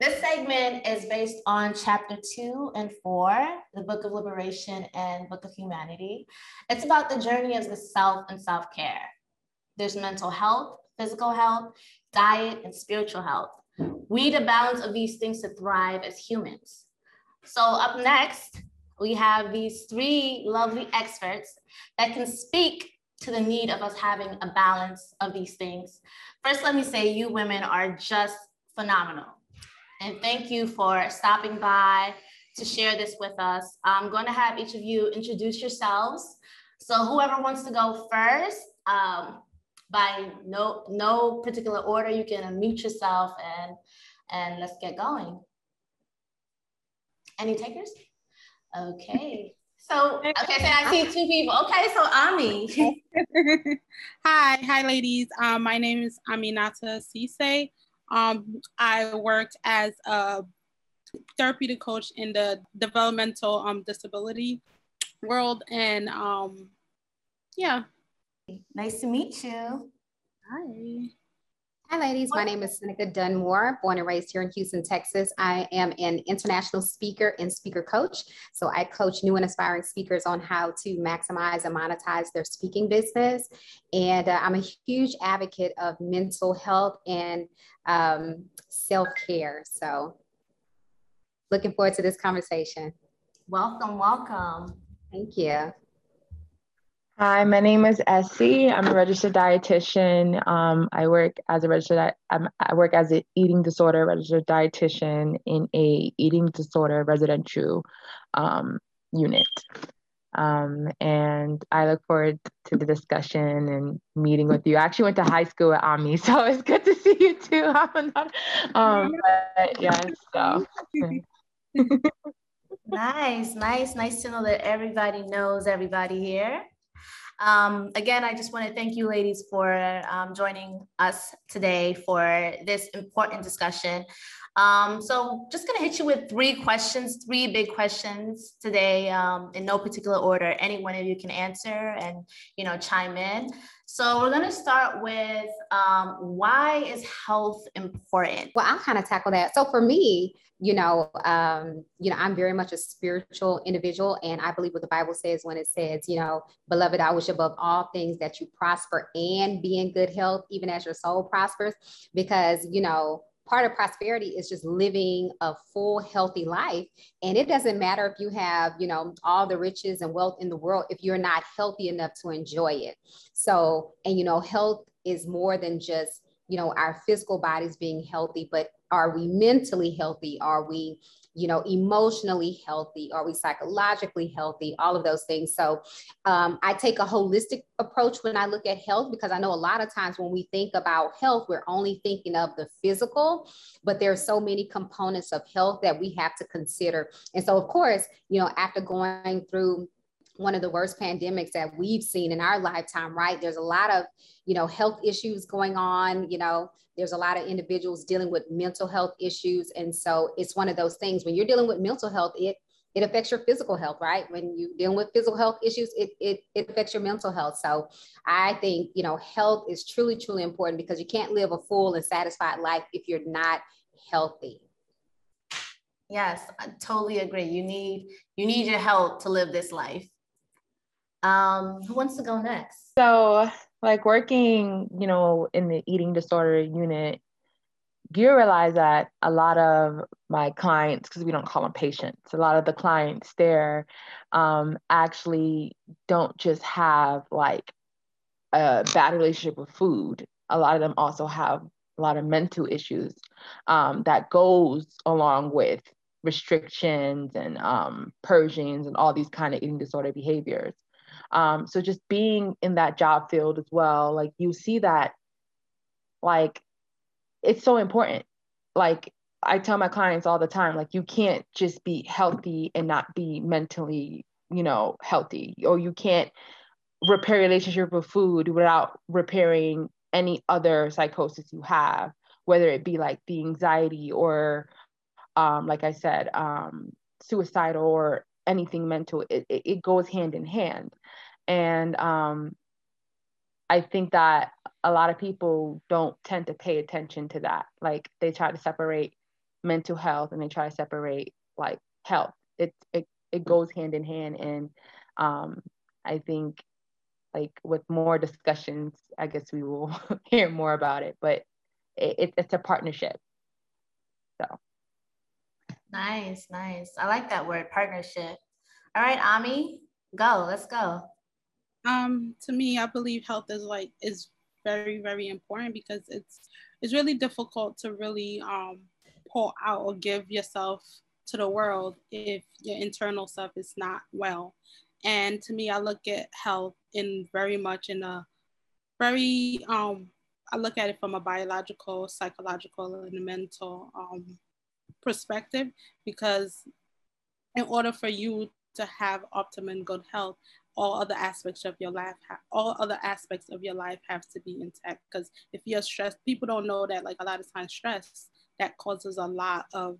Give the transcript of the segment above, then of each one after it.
This segment is based on chapter two and four, the Book of Liberation and Book of Humanity. It's about the journey of the self and self care. There's mental health, physical health, diet, and spiritual health. We need a balance of these things to thrive as humans. So, up next, we have these three lovely experts that can speak to the need of us having a balance of these things. First, let me say you women are just phenomenal. And thank you for stopping by to share this with us. I'm going to have each of you introduce yourselves. So whoever wants to go first, um, by no no particular order, you can unmute yourself and and let's get going. Any takers? Okay. So okay, so I see two people. Okay, so Ami. hi, hi, ladies. Um, my name is Aminata Sise. Um, I worked as a therapeutic coach in the developmental um, disability world, and um, yeah. Nice to meet you. Hi. Hi, ladies. My name is Seneca Dunmore, born and raised here in Houston, Texas. I am an international speaker and speaker coach. So I coach new and aspiring speakers on how to maximize and monetize their speaking business. And uh, I'm a huge advocate of mental health and um, self care. So looking forward to this conversation. Welcome, welcome. Thank you. Hi, my name is Essie. I'm a registered dietitian. Um, I work as a registered. I'm, I work as an eating disorder registered dietitian in a eating disorder residential um, unit. Um, and I look forward to the discussion and meeting with you. I actually went to high school at Ami, so it's good to see you too. um, but yes, so. nice, nice, nice to know that everybody knows everybody here. Um, again, I just want to thank you ladies for um, joining us today for this important discussion. Um, so just gonna hit you with three questions, three big questions today um, in no particular order. Any one of you can answer and, you know, chime in. So we're gonna start with um, why is health important? Well, I'll kind of tackle that. So for me, you know, um, you know, I'm very much a spiritual individual, and I believe what the Bible says when it says, you know, beloved, I wish above all things that you prosper and be in good health, even as your soul prospers, because you know part of prosperity is just living a full healthy life. And it doesn't matter if you have you know all the riches and wealth in the world if you're not healthy enough to enjoy it. So and you know health is more than just you know our physical bodies being healthy but are we mentally healthy are we you know, emotionally healthy? Are we psychologically healthy? All of those things. So um, I take a holistic approach when I look at health because I know a lot of times when we think about health, we're only thinking of the physical, but there are so many components of health that we have to consider. And so, of course, you know, after going through one of the worst pandemics that we've seen in our lifetime, right? There's a lot of, you know, health issues going on, you know, there's a lot of individuals dealing with mental health issues. And so it's one of those things when you're dealing with mental health, it it affects your physical health, right? When you're dealing with physical health issues, it, it, it affects your mental health. So I think, you know, health is truly, truly important because you can't live a full and satisfied life if you're not healthy. Yes, I totally agree. You need you need your health to live this life. Um, who wants to go next? So, like working, you know, in the eating disorder unit, you realize that a lot of my clients, because we don't call them patients, a lot of the clients there um, actually don't just have like a bad relationship with food. A lot of them also have a lot of mental issues um, that goes along with restrictions and um, purgings and all these kind of eating disorder behaviors. Um, so just being in that job field as well, like you see that, like, it's so important. Like I tell my clients all the time, like you can't just be healthy and not be mentally, you know, healthy, or you can't repair relationship with food without repairing any other psychosis you have, whether it be like the anxiety or, um, like I said, um, suicidal or anything mental. It, it, it goes hand in hand. And um, I think that a lot of people don't tend to pay attention to that. Like they try to separate mental health and they try to separate like health. It it it goes hand in hand, and um, I think like with more discussions, I guess we will hear more about it. But it, it's a partnership. So nice, nice. I like that word, partnership. All right, Ami, go. Let's go. Um, to me, I believe health is like is very very important because it's it's really difficult to really um pour out or give yourself to the world if your internal stuff is not well. And to me, I look at health in very much in a very um I look at it from a biological, psychological, and mental um, perspective because in order for you to have optimum good health, all other aspects of your life, all other aspects of your life have to be intact. Because if you're stressed, people don't know that like a lot of times stress that causes a lot of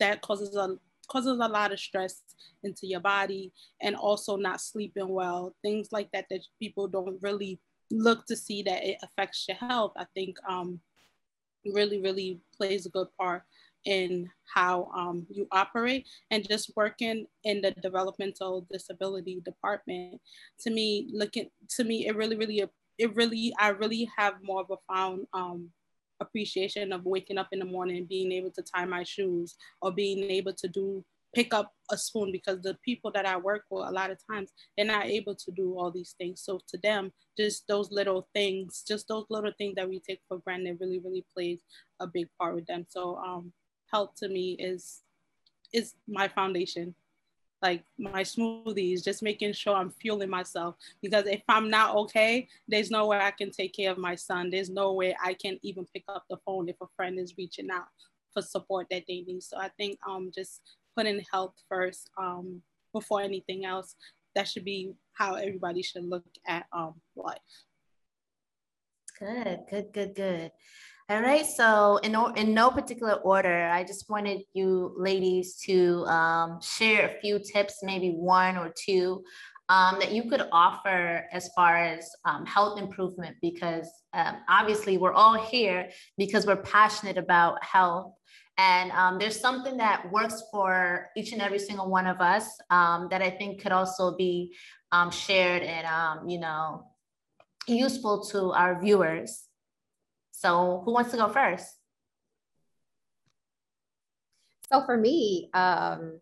that causes a causes a lot of stress into your body and also not sleeping well things like that that people don't really look to see that it affects your health i think um, really really plays a good part in how um, you operate and just working in the developmental disability department to me looking to me it really really it really i really have more of a found um, appreciation of waking up in the morning being able to tie my shoes or being able to do pick up a spoon because the people that I work with a lot of times they're not able to do all these things. So to them, just those little things, just those little things that we take for granted really, really plays a big part with them. So um health to me is is my foundation like my smoothies, just making sure I'm fueling myself. Because if I'm not okay, there's no way I can take care of my son. There's no way I can even pick up the phone if a friend is reaching out for support that they need. So I think um just putting health first um before anything else, that should be how everybody should look at um life. Good, good, good, good. All right, so in, in no particular order, I just wanted you ladies to um, share a few tips, maybe one or two, um, that you could offer as far as um, health improvement, because um, obviously we're all here because we're passionate about health. And um, there's something that works for each and every single one of us um, that I think could also be shared and, you know, useful to our viewers. So who wants to go first? So for me, um,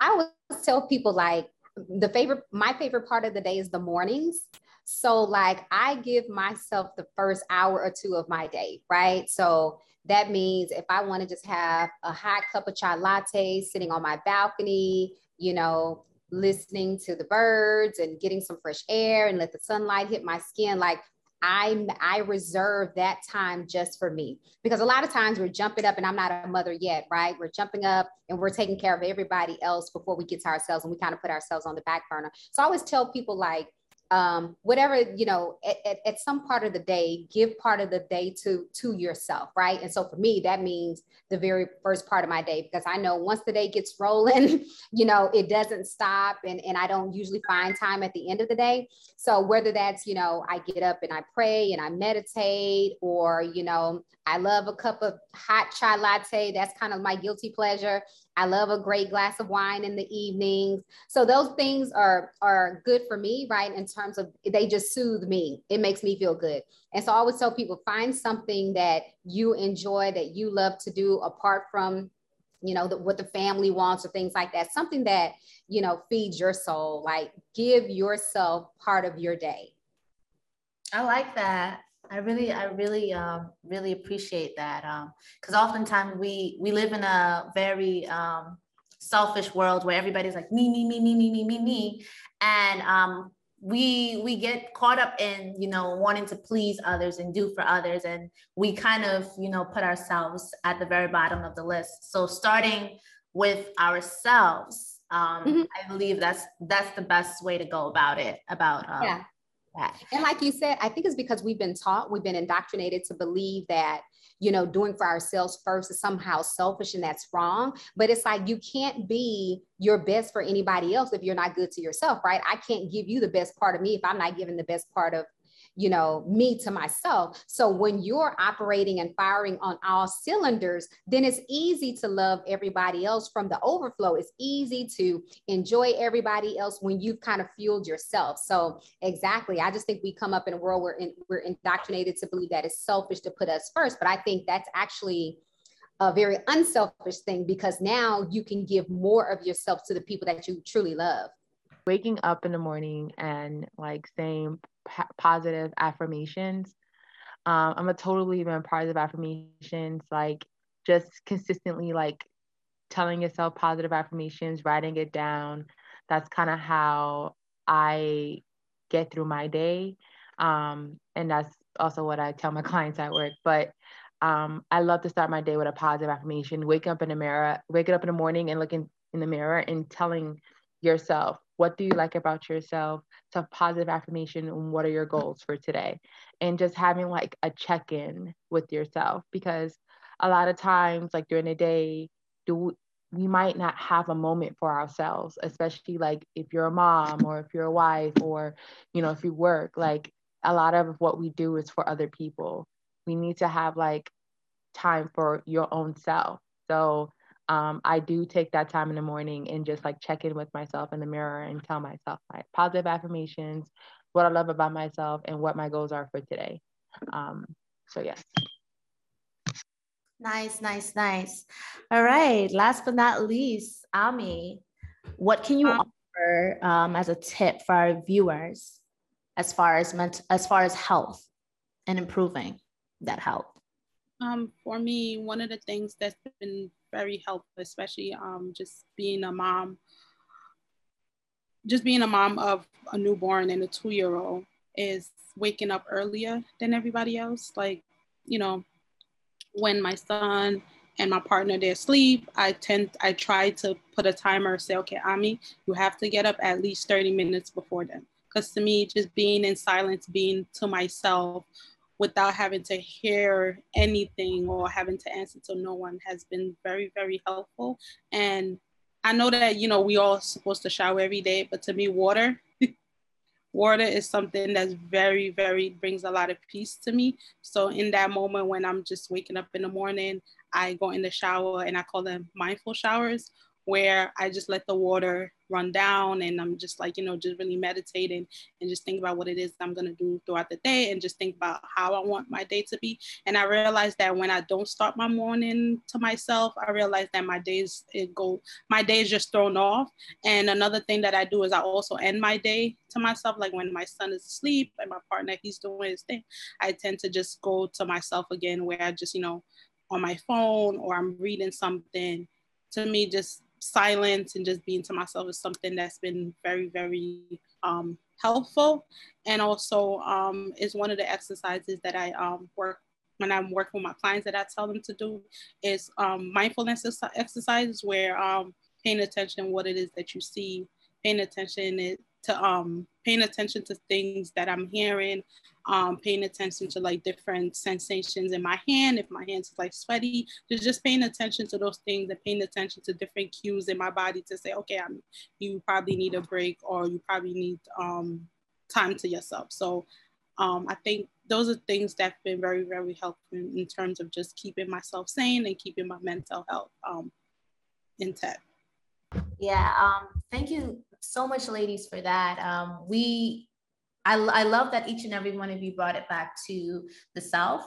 I always tell people like the favorite, my favorite part of the day is the mornings. So like I give myself the first hour or two of my day, right? So that means if I want to just have a hot cup of chai latte sitting on my balcony, you know, listening to the birds and getting some fresh air and let the sunlight hit my skin, like I I reserve that time just for me because a lot of times we're jumping up and I'm not a mother yet, right? We're jumping up and we're taking care of everybody else before we get to ourselves and we kind of put ourselves on the back burner. So I always tell people like um, whatever you know at, at, at, some part of the day give part of the day to to yourself right? And so for me that means the very first part of my day because i know once the day gets rolling you know it doesn't stop and, and i don't usually find time at the end of the day. So whether that's you know i get up and i pray and i meditate or you know i love a cup of hot chai latte that's kind of my guilty pleasure I love a great glass of wine in the evenings. So those things are are good for me, right? In terms of they just soothe me. It makes me feel good. And so I always tell people find something that you enjoy that you love to do apart from you know the, what the family wants or things like that something that you know feeds your soul like give yourself part of your day i like that I really, I really, um, really appreciate that. Because um, oftentimes we we live in a very um, selfish world where everybody's like me, me, me, me, me, me, me, me, and um, we we get caught up in you know wanting to please others and do for others, and we kind of you know put ourselves at the very bottom of the list. So starting with ourselves, um, mm-hmm. I believe that's that's the best way to go about it. About um, yeah that. And like you said, I think it's because we've been taught, we've been indoctrinated to believe that, you know, doing for ourselves first is somehow selfish and that's wrong. But it's like you can't be your best for anybody else if you're not good to yourself, right? I can't give you the best part of me if I'm not giving the best part of you know, me to myself. So when you're operating and firing on all cylinders, then it's easy to love everybody else from the overflow. It's easy to enjoy everybody else when you've kind of fueled yourself. So exactly, I just think we come up in a world where in, we're indoctrinated to believe that it's selfish to put us first. But I think that's actually a very unselfish thing because now you can give more of yourself to the people that you truly love. Waking up in the morning and like saying positive affirmations. Um, I'm a total believer in positive affirmations, like just consistently like telling yourself positive affirmations, writing it down. That's kind of how I get through my day. Um, and that's also what I tell my clients at work. But um, I love to start my day with a positive affirmation. Wake up in the mirror, wake up in the morning and looking in the mirror and telling yourself, what do you like about yourself? Some positive affirmation and what are your goals for today? And just having like a check-in with yourself because a lot of times, like during the day, do we might not have a moment for ourselves, especially like if you're a mom or if you're a wife or you know if you work. Like a lot of what we do is for other people we need to have like time for your own self. So um, I do take that time in the morning and just like check in with myself in the mirror and tell myself my positive affirmations, what I love about myself, and what my goals are for today. Um, so, yes. Nice, nice, nice. All right. Last but not least, Ami, what can you um, offer um, as a tip for our viewers as far as ment- as far as health and improving? that health? Um, for me, one of the things that's been very helpful, especially um, just being a mom, just being a mom of a newborn and a two year old, is waking up earlier than everybody else. Like, you know, when my son and my partner they're asleep, I tend I try to put a timer, say, okay, Ami, you have to get up at least 30 minutes before them. Because to me, just being in silence, being to myself, without having to hear anything or having to answer to no one has been very, very helpful. And I know that, you know, we all supposed to shower every day, but to me, water, water is something that's very, very brings a lot of peace to me. So in that moment when I'm just waking up in the morning, I go in the shower and I call them mindful showers where I just let the water run down and I'm just like, you know, just really meditating and just think about what it is I'm going to do throughout the day and just think about how I want my day to be. And I realized that when I don't start my morning to myself, I realize that my days it go my day is just thrown off. And another thing that I do is I also end my day to myself like when my son is asleep and my partner he's doing his thing, I tend to just go to myself again where I just, you know, on my phone or I'm reading something to me just silence and just being to myself is something that's been very, very um, helpful. And also um, is one of the exercises that I um, work when I'm working with my clients that I tell them to do is um, mindfulness exercises where um, paying attention what it is that you see, paying attention to um, paying attention to things that I'm hearing, um, paying attention to like different sensations in my hand, if my hands like sweaty, just just paying attention to those things and paying attention to different cues in my body to say, okay, I'm, you probably need a break or you probably need um, time to yourself. So um, I think those are things that've been very, very helpful in, in, terms of just keeping myself sane and keeping my mental health um, intact. Yeah, um, thank you so much, ladies, for that. Um, we I, I love that each and every one of you brought it back to the self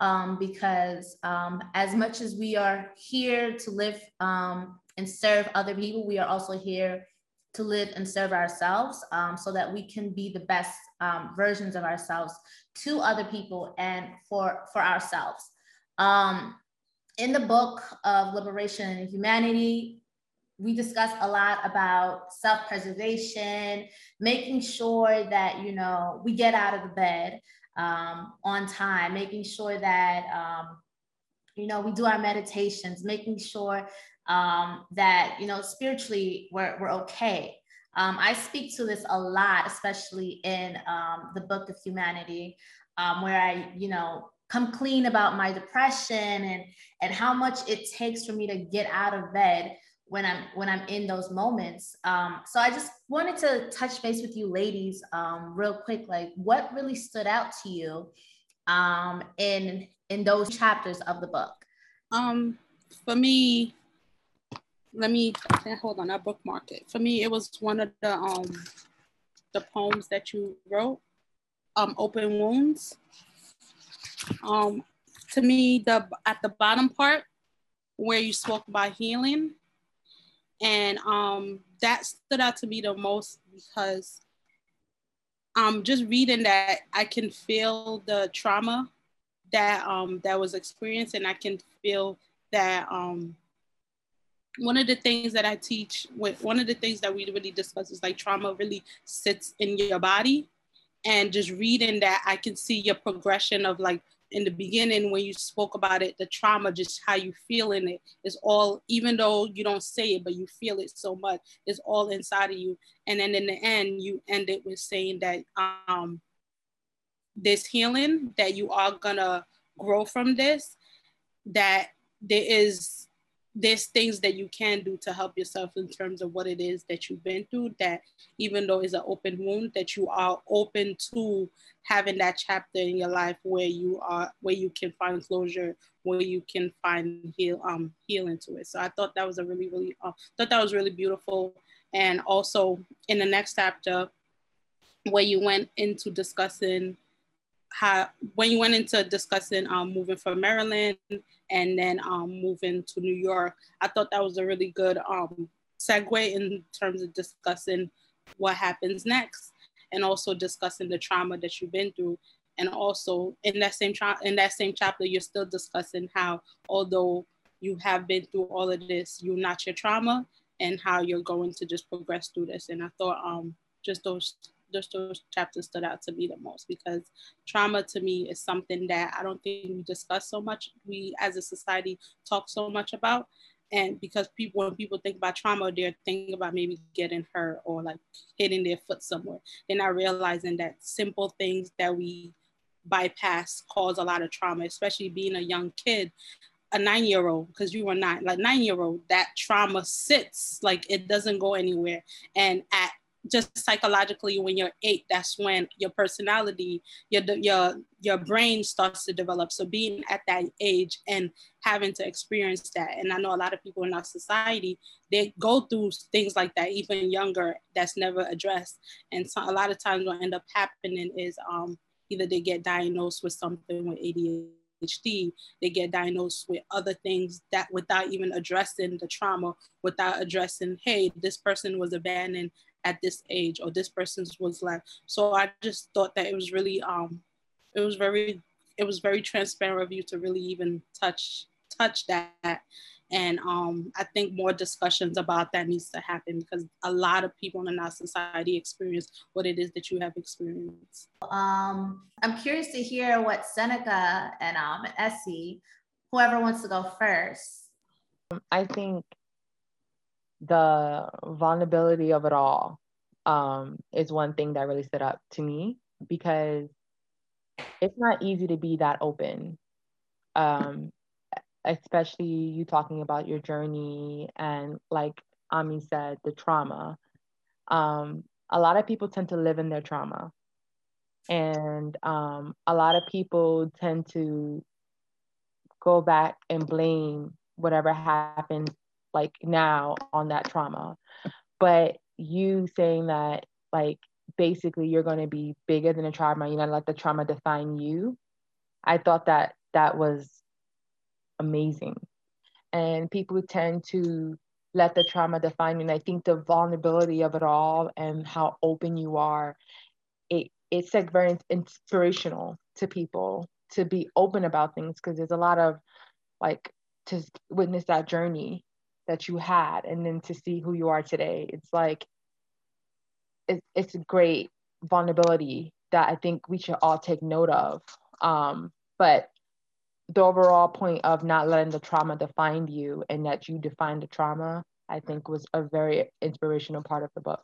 um, because um, as much as we are here to live um, and serve other people, we are also here to live and serve ourselves um, so that we can be the best um, versions of ourselves to other people and for, for ourselves. Um, in the book of Liberation and Humanity, we discuss a lot about self-preservation, making sure that you know we get out of the bed um, on time, making sure that um, you know we do our meditations, making sure um, that you know spiritually we're, we're okay. Um, I speak to this a lot, especially in um, the book of humanity, um, where I you know come clean about my depression and and how much it takes for me to get out of bed when I'm when I'm in those moments. Um, so I just wanted to touch base with you ladies um, real quick. Like, what really stood out to you um, in in those chapters of the book? Um, for me, let me hold on. I bookmarked it. For me, it was one of the um the poems that you wrote, um, "Open Wounds." Um, to me, the at the bottom part where you spoke about healing, and um, that stood out to me the most because um, just reading that, I can feel the trauma that um, that was experienced, and I can feel that um, one of the things that I teach, with one of the things that we really discuss is like trauma really sits in your body, and just reading that, I can see your progression of like in the beginning when you spoke about it, the trauma, just how you feel in it is all, even though you don't say it, but you feel it so much, it's all inside of you. And then in the end, you end it with saying that um, this healing, that you are gonna grow from this, that there is there's things that you can do to help yourself in terms of what it is that you've been through that even though it's an open wound that you are open to having that chapter in your life where you are where you can find closure where you can find heal um healing to it. So i thought that was a really really uh, thought that was really beautiful. And also in the next chapter where you went into discussing how when you went into discussing um, moving from Maryland and then um, moving to New York, I thought that was a really good um, segue in terms of discussing what happens next and also discussing the trauma that you've been through. And also in that same tra- in that same chapter, you're still discussing how although you have been through all of this, you're not your trauma and how you're going to just progress through this. And I thought um, just those just those chapters stood out to me the most because trauma to me is something that I don't think we discuss so much. We as a society talk so much about. And because people, when people think about trauma, they're thinking about maybe getting hurt or like hitting their foot somewhere. They're not realizing that simple things that we bypass cause a lot of trauma, especially being a young kid a nine year old because you were nine like nine year old that trauma sits like it doesn't go anywhere and at just psychologically when you're eight that's when your personality your your your brain starts to develop. So being at that age and having to experience that and i know a lot of people in our society they go through things like that even younger that's never addressed. And so a lot of times what end up happening is um, either they get diagnosed with something with ADHD, they get diagnosed with other things that without even addressing the trauma, without addressing, hey, this person was abandoned at this age or this person's was like so i just thought that it was really um it was very it was very transparent of you to really even touch touch that and um, I think more discussions about that needs to happen because a lot of people in our society experience what it is that you have experienced. Um, I'm curious to hear what Seneca and um, Essie, whoever wants to go first. I think the vulnerability of it all um, is one thing that really stood up to me because it's not easy to be that open, um, especially you talking about your journey and, like Ami said, the trauma. Um, a lot of people tend to live in their trauma. And um, a lot of people tend to go back and blame whatever happened like now on that trauma. But you saying that like basically you're going to be bigger than a trauma, you're not let the trauma define you. I thought that that was amazing. And people tend to let the trauma define you. And I think the vulnerability of it all and how open you are, it it's like very inspirational to people to be open about things because there's a lot of like to witness that journey that you had and then to see who you are today it's like it's, it's a great vulnerability that i think we should all take note of um, but the overall point of not letting the trauma define you and that you define the trauma i think was a very inspirational part of the book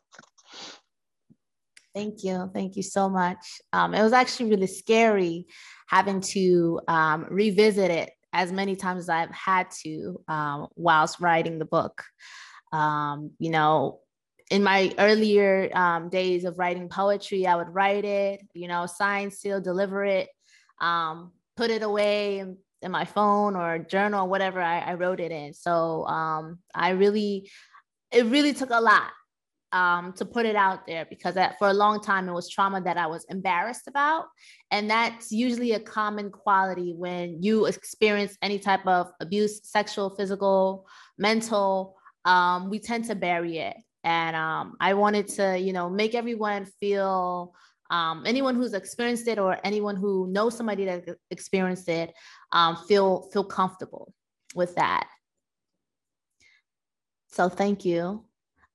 Thank you. Thank you so much. Um, it was actually really scary having to um, revisit it as many times as I've had to um, whilst writing the book. Um, you know, in my earlier um, days of writing poetry, I would write it, you know, sign, seal, deliver it, um, put it away in, in, my phone or journal or whatever I, I wrote it in. So um, I really, it really took a lot um, to put it out there because that, for a long time it was trauma that I was embarrassed about. And that's usually a common quality when you experience any type of abuse, sexual, physical, mental. Um, we tend to bury it. And um, I wanted to, you know, make everyone feel um, anyone who's experienced it or anyone who knows somebody that experienced it um, feel feel comfortable with that. So thank you.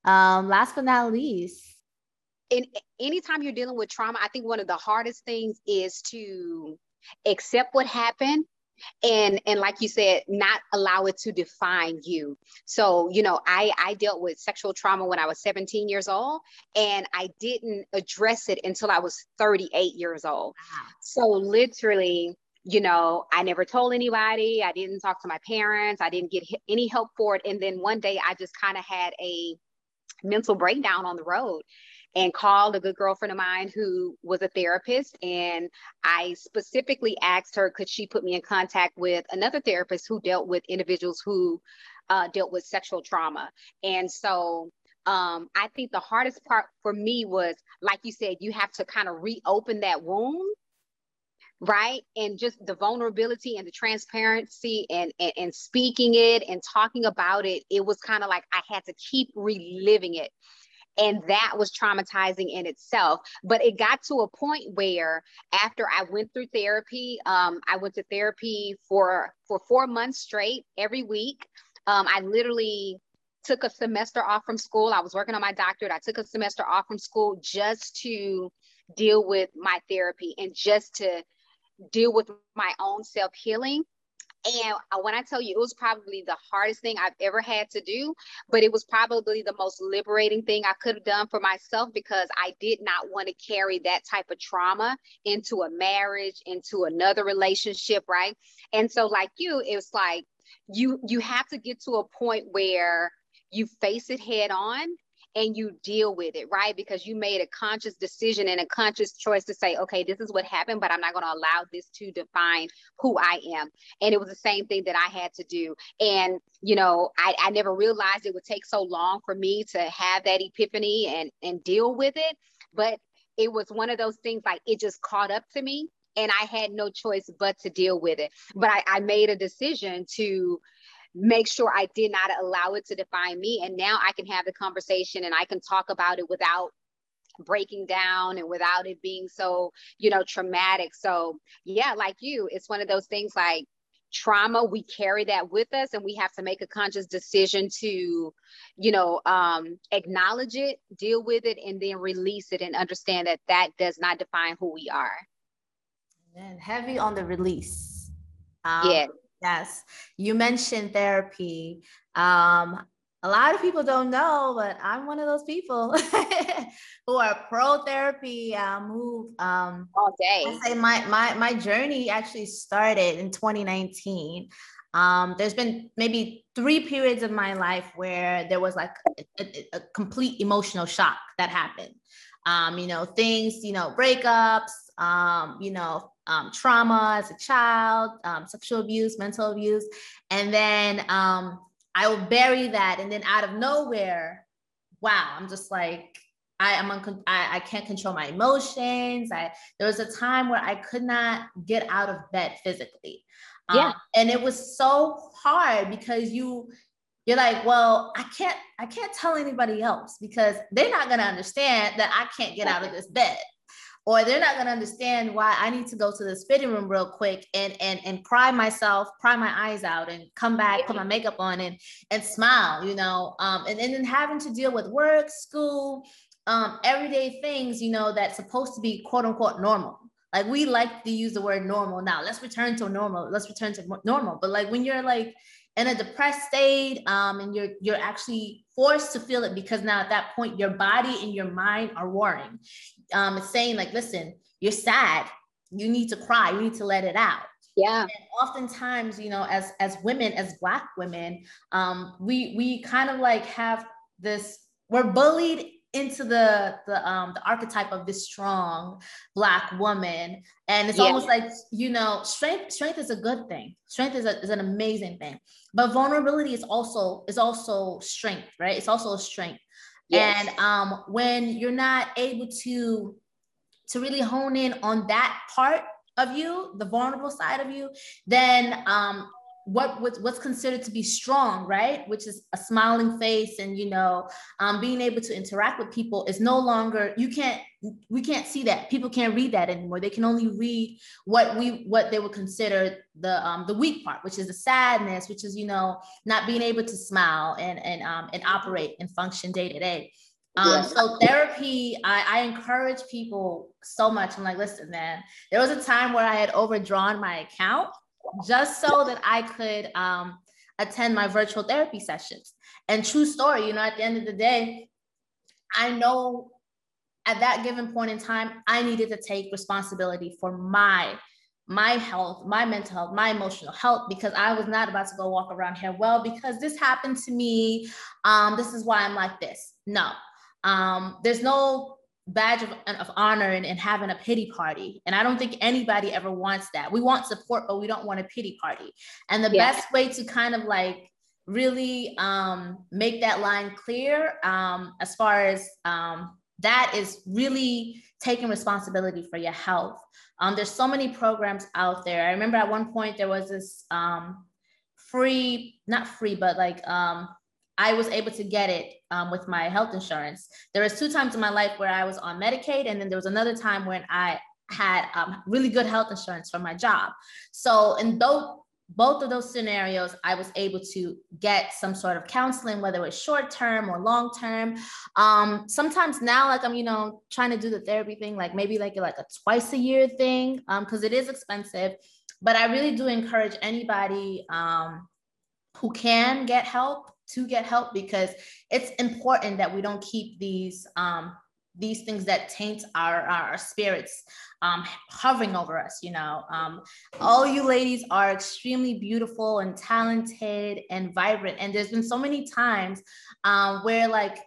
Um, last but not least. And anytime you're dealing with trauma, I think one of the hardest things is to accept what happened and and like you said not allow it to define you. So you know i i dealt with sexual trauma when i was 17 years old and i didn't address it until i was 38 years old. Wow. so literally you know i never told anybody. I didn't talk to my parents. I didn't get any help for it. And then one day i just kind of had a mental breakdown on the road and called a good girlfriend of mine who was a therapist. And I specifically asked her, could she put me in contact with another therapist who dealt with individuals who uh, dealt with sexual trauma? And so um, I think the hardest part for me was, like you said, you have to kind of reopen that wound right? And just the vulnerability and the transparency and, and and, speaking it and talking about it it was kind of like i had to keep reliving it. And that was traumatizing in itself. But it got to a point where after i went through therapy um, i went to therapy for for four months straight every week. Um, i literally took a semester off from school. I was working on my doctorate. I took a semester off from school just to deal with my therapy and just to deal with my own self healing and when I tell you, it was probably the hardest thing I've ever had to do, but it was probably the most liberating thing I could have done for myself because I did not want to carry that type of trauma into a marriage, into another relationship, right? And so, like you, it's like you you have to get to a point where you face it head on and you deal with it, right? Because you made a conscious decision and a conscious choice to say, okay, this is what happened, but I'm not going to allow this to define who I am. And it was the same thing that I had to do. And, you know, I, I never realized it would take so long for me to have that epiphany and, and deal with it. But it was one of those things like it just caught up to me and I had no choice but to deal with it. But I, I made a decision to make sure I did not allow it to define me. And now I can have the conversation and I can talk about it without breaking down and without it being so, you know, traumatic. So, yeah, like you, it's one of those things like trauma, we carry that with us and we have to make a conscious decision to, you know, um, acknowledge it, deal with it, and then release it and understand that that does not define who we are. And heavy on the release. Um, yeah. Yes, you mentioned therapy. Um, a lot of people don't know, but I'm one of those people who are pro therapy. Um, who um, all day. I say my my my journey actually started in 2019. Um, there's been maybe three periods of my life where there was like a, a, a complete emotional shock that happened. Um, you know, things, you know, breakups, um, you know, um, trauma as a child, um, sexual abuse, mental abuse. And then um, I will bury that. And then out of nowhere, wow, I'm just like, I am un- I, I can't control my emotions. I there was a time where I could not get out of bed physically. Yeah. Um, and it was so hard because you you're like, well, I can't I can't tell anybody else because they're not gonna understand that I can't get out of this bed or they're not going to understand why I need to go to the fitting room real quick and and and cry myself, cry my eyes out, and come back, put my makeup on, and and smile, you know. Um, and, and then having to deal with work, school, um, everyday things, you know, that's supposed to be quote unquote normal. Like we like to use the word normal now. Let's return to normal. Let's return to normal. But like when you're like in a depressed state, um, and you're you're actually forced to feel it because now at that point your body and your mind are warring um, it's saying like, listen, you're sad. You need to cry. You need to let it out. Yeah. And oftentimes, you know, as as women, as black women, um, we we kind of like have this, we're bullied into the the um the archetype of this strong black woman. And it's yeah. almost like you know strength strength is a good thing. Strength is, a, is an amazing thing. But vulnerability is also is also strength right? It's also a strength. Yes. and um when you're not able to to really hone in on that part of you the vulnerable side of you then um what what's considered to be strong right? Which is a smiling face and you know um, being able to interact with people is no longer you can't we can't see that. People can't read that anymore. They can only read what we what they would consider the um, the weak part which is the sadness which is you know not being able to smile and and um, and operate and function day to day. Um, so therapy, I, I encourage people so much. I'm like, listen, man, there was a time where I had overdrawn my account just so that I could um, attend my virtual therapy sessions. And true story, you know, at the end of the day, I know at that given point in time, I needed to take responsibility for my my health, my mental health, my emotional health, because I was not about to go walk around here. Well, because this happened to me, um, this is why I'm like this. No, um, there's no badge of, of honor and, and having a pity party. And I don't think anybody ever wants that. We want support, but we don't want a pity party. And the yeah. best way to kind of like really um, make that line clear um, as far as um, that is really taking responsibility for your health. Um, there's so many programs out there. I remember at one point there was this um, free, not free, but like um, I was able to get it um, with my health insurance. There was two times in my life where I was on Medicaid, and then there was another time when I had um, really good health insurance for my job. So in both both of those scenarios, I was able to get some sort of counseling, whether it was short term or long term. Um, sometimes now, like I'm, you know, trying to do the therapy thing, like maybe like like a twice a year thing, because um, it is expensive. But I really do encourage anybody um, who can get help to get help because it's important that we don't keep these um, these things that taint our, our spirits um, hovering over us you know? Um, all you ladies are extremely beautiful and talented and vibrant. And there's been so many times um, where like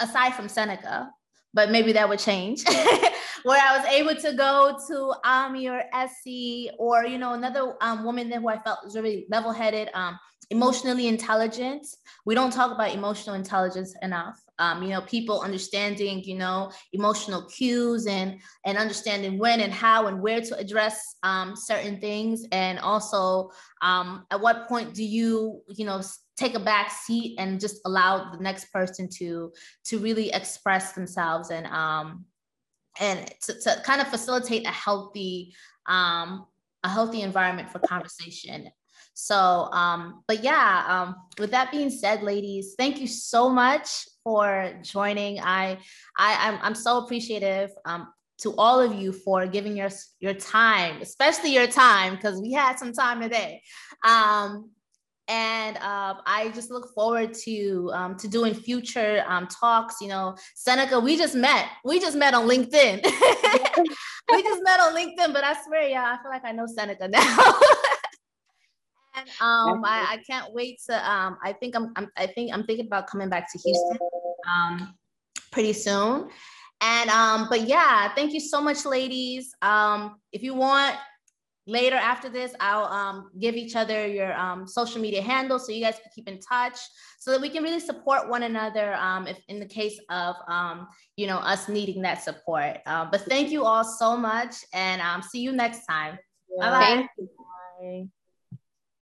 aside from seneca but maybe that would change where I was able to go to Ami or Essie or you know another um, woman who I felt was really level-headed, um, emotionally intelligent. We don't talk about emotional intelligence enough. Um, you know, people understanding, you know, emotional cues and and understanding when and how and where to address um, certain things, and also um, at what point do you, you know, take a back seat and just allow the next person to to really express themselves and um, and to, to kind of facilitate a healthy um, a healthy environment for conversation so um, but yeah um, with that being said ladies thank you so much for joining i i i'm, I'm so appreciative um, to all of you for giving your your time especially your time because we had some time today um, and uh, I just look forward to um, to doing future um, talks. You know, Seneca, we just met. We just met on LinkedIn. we just met on LinkedIn, but I swear, yeah, I feel like I know Seneca now. and um, I, I, can't wait to. Um, I think I'm, I'm. I think I'm thinking about coming back to Houston um, pretty soon. And um, but yeah, thank you so much, ladies. Um, if you want later after this, I'll um, give each other your um, social media handles so you guys can keep in touch so that we can really support one another um, if in the case of, um, you know, us needing that support. Uh, but thank you all so much and um, see you next time. Yeah. Bye-bye.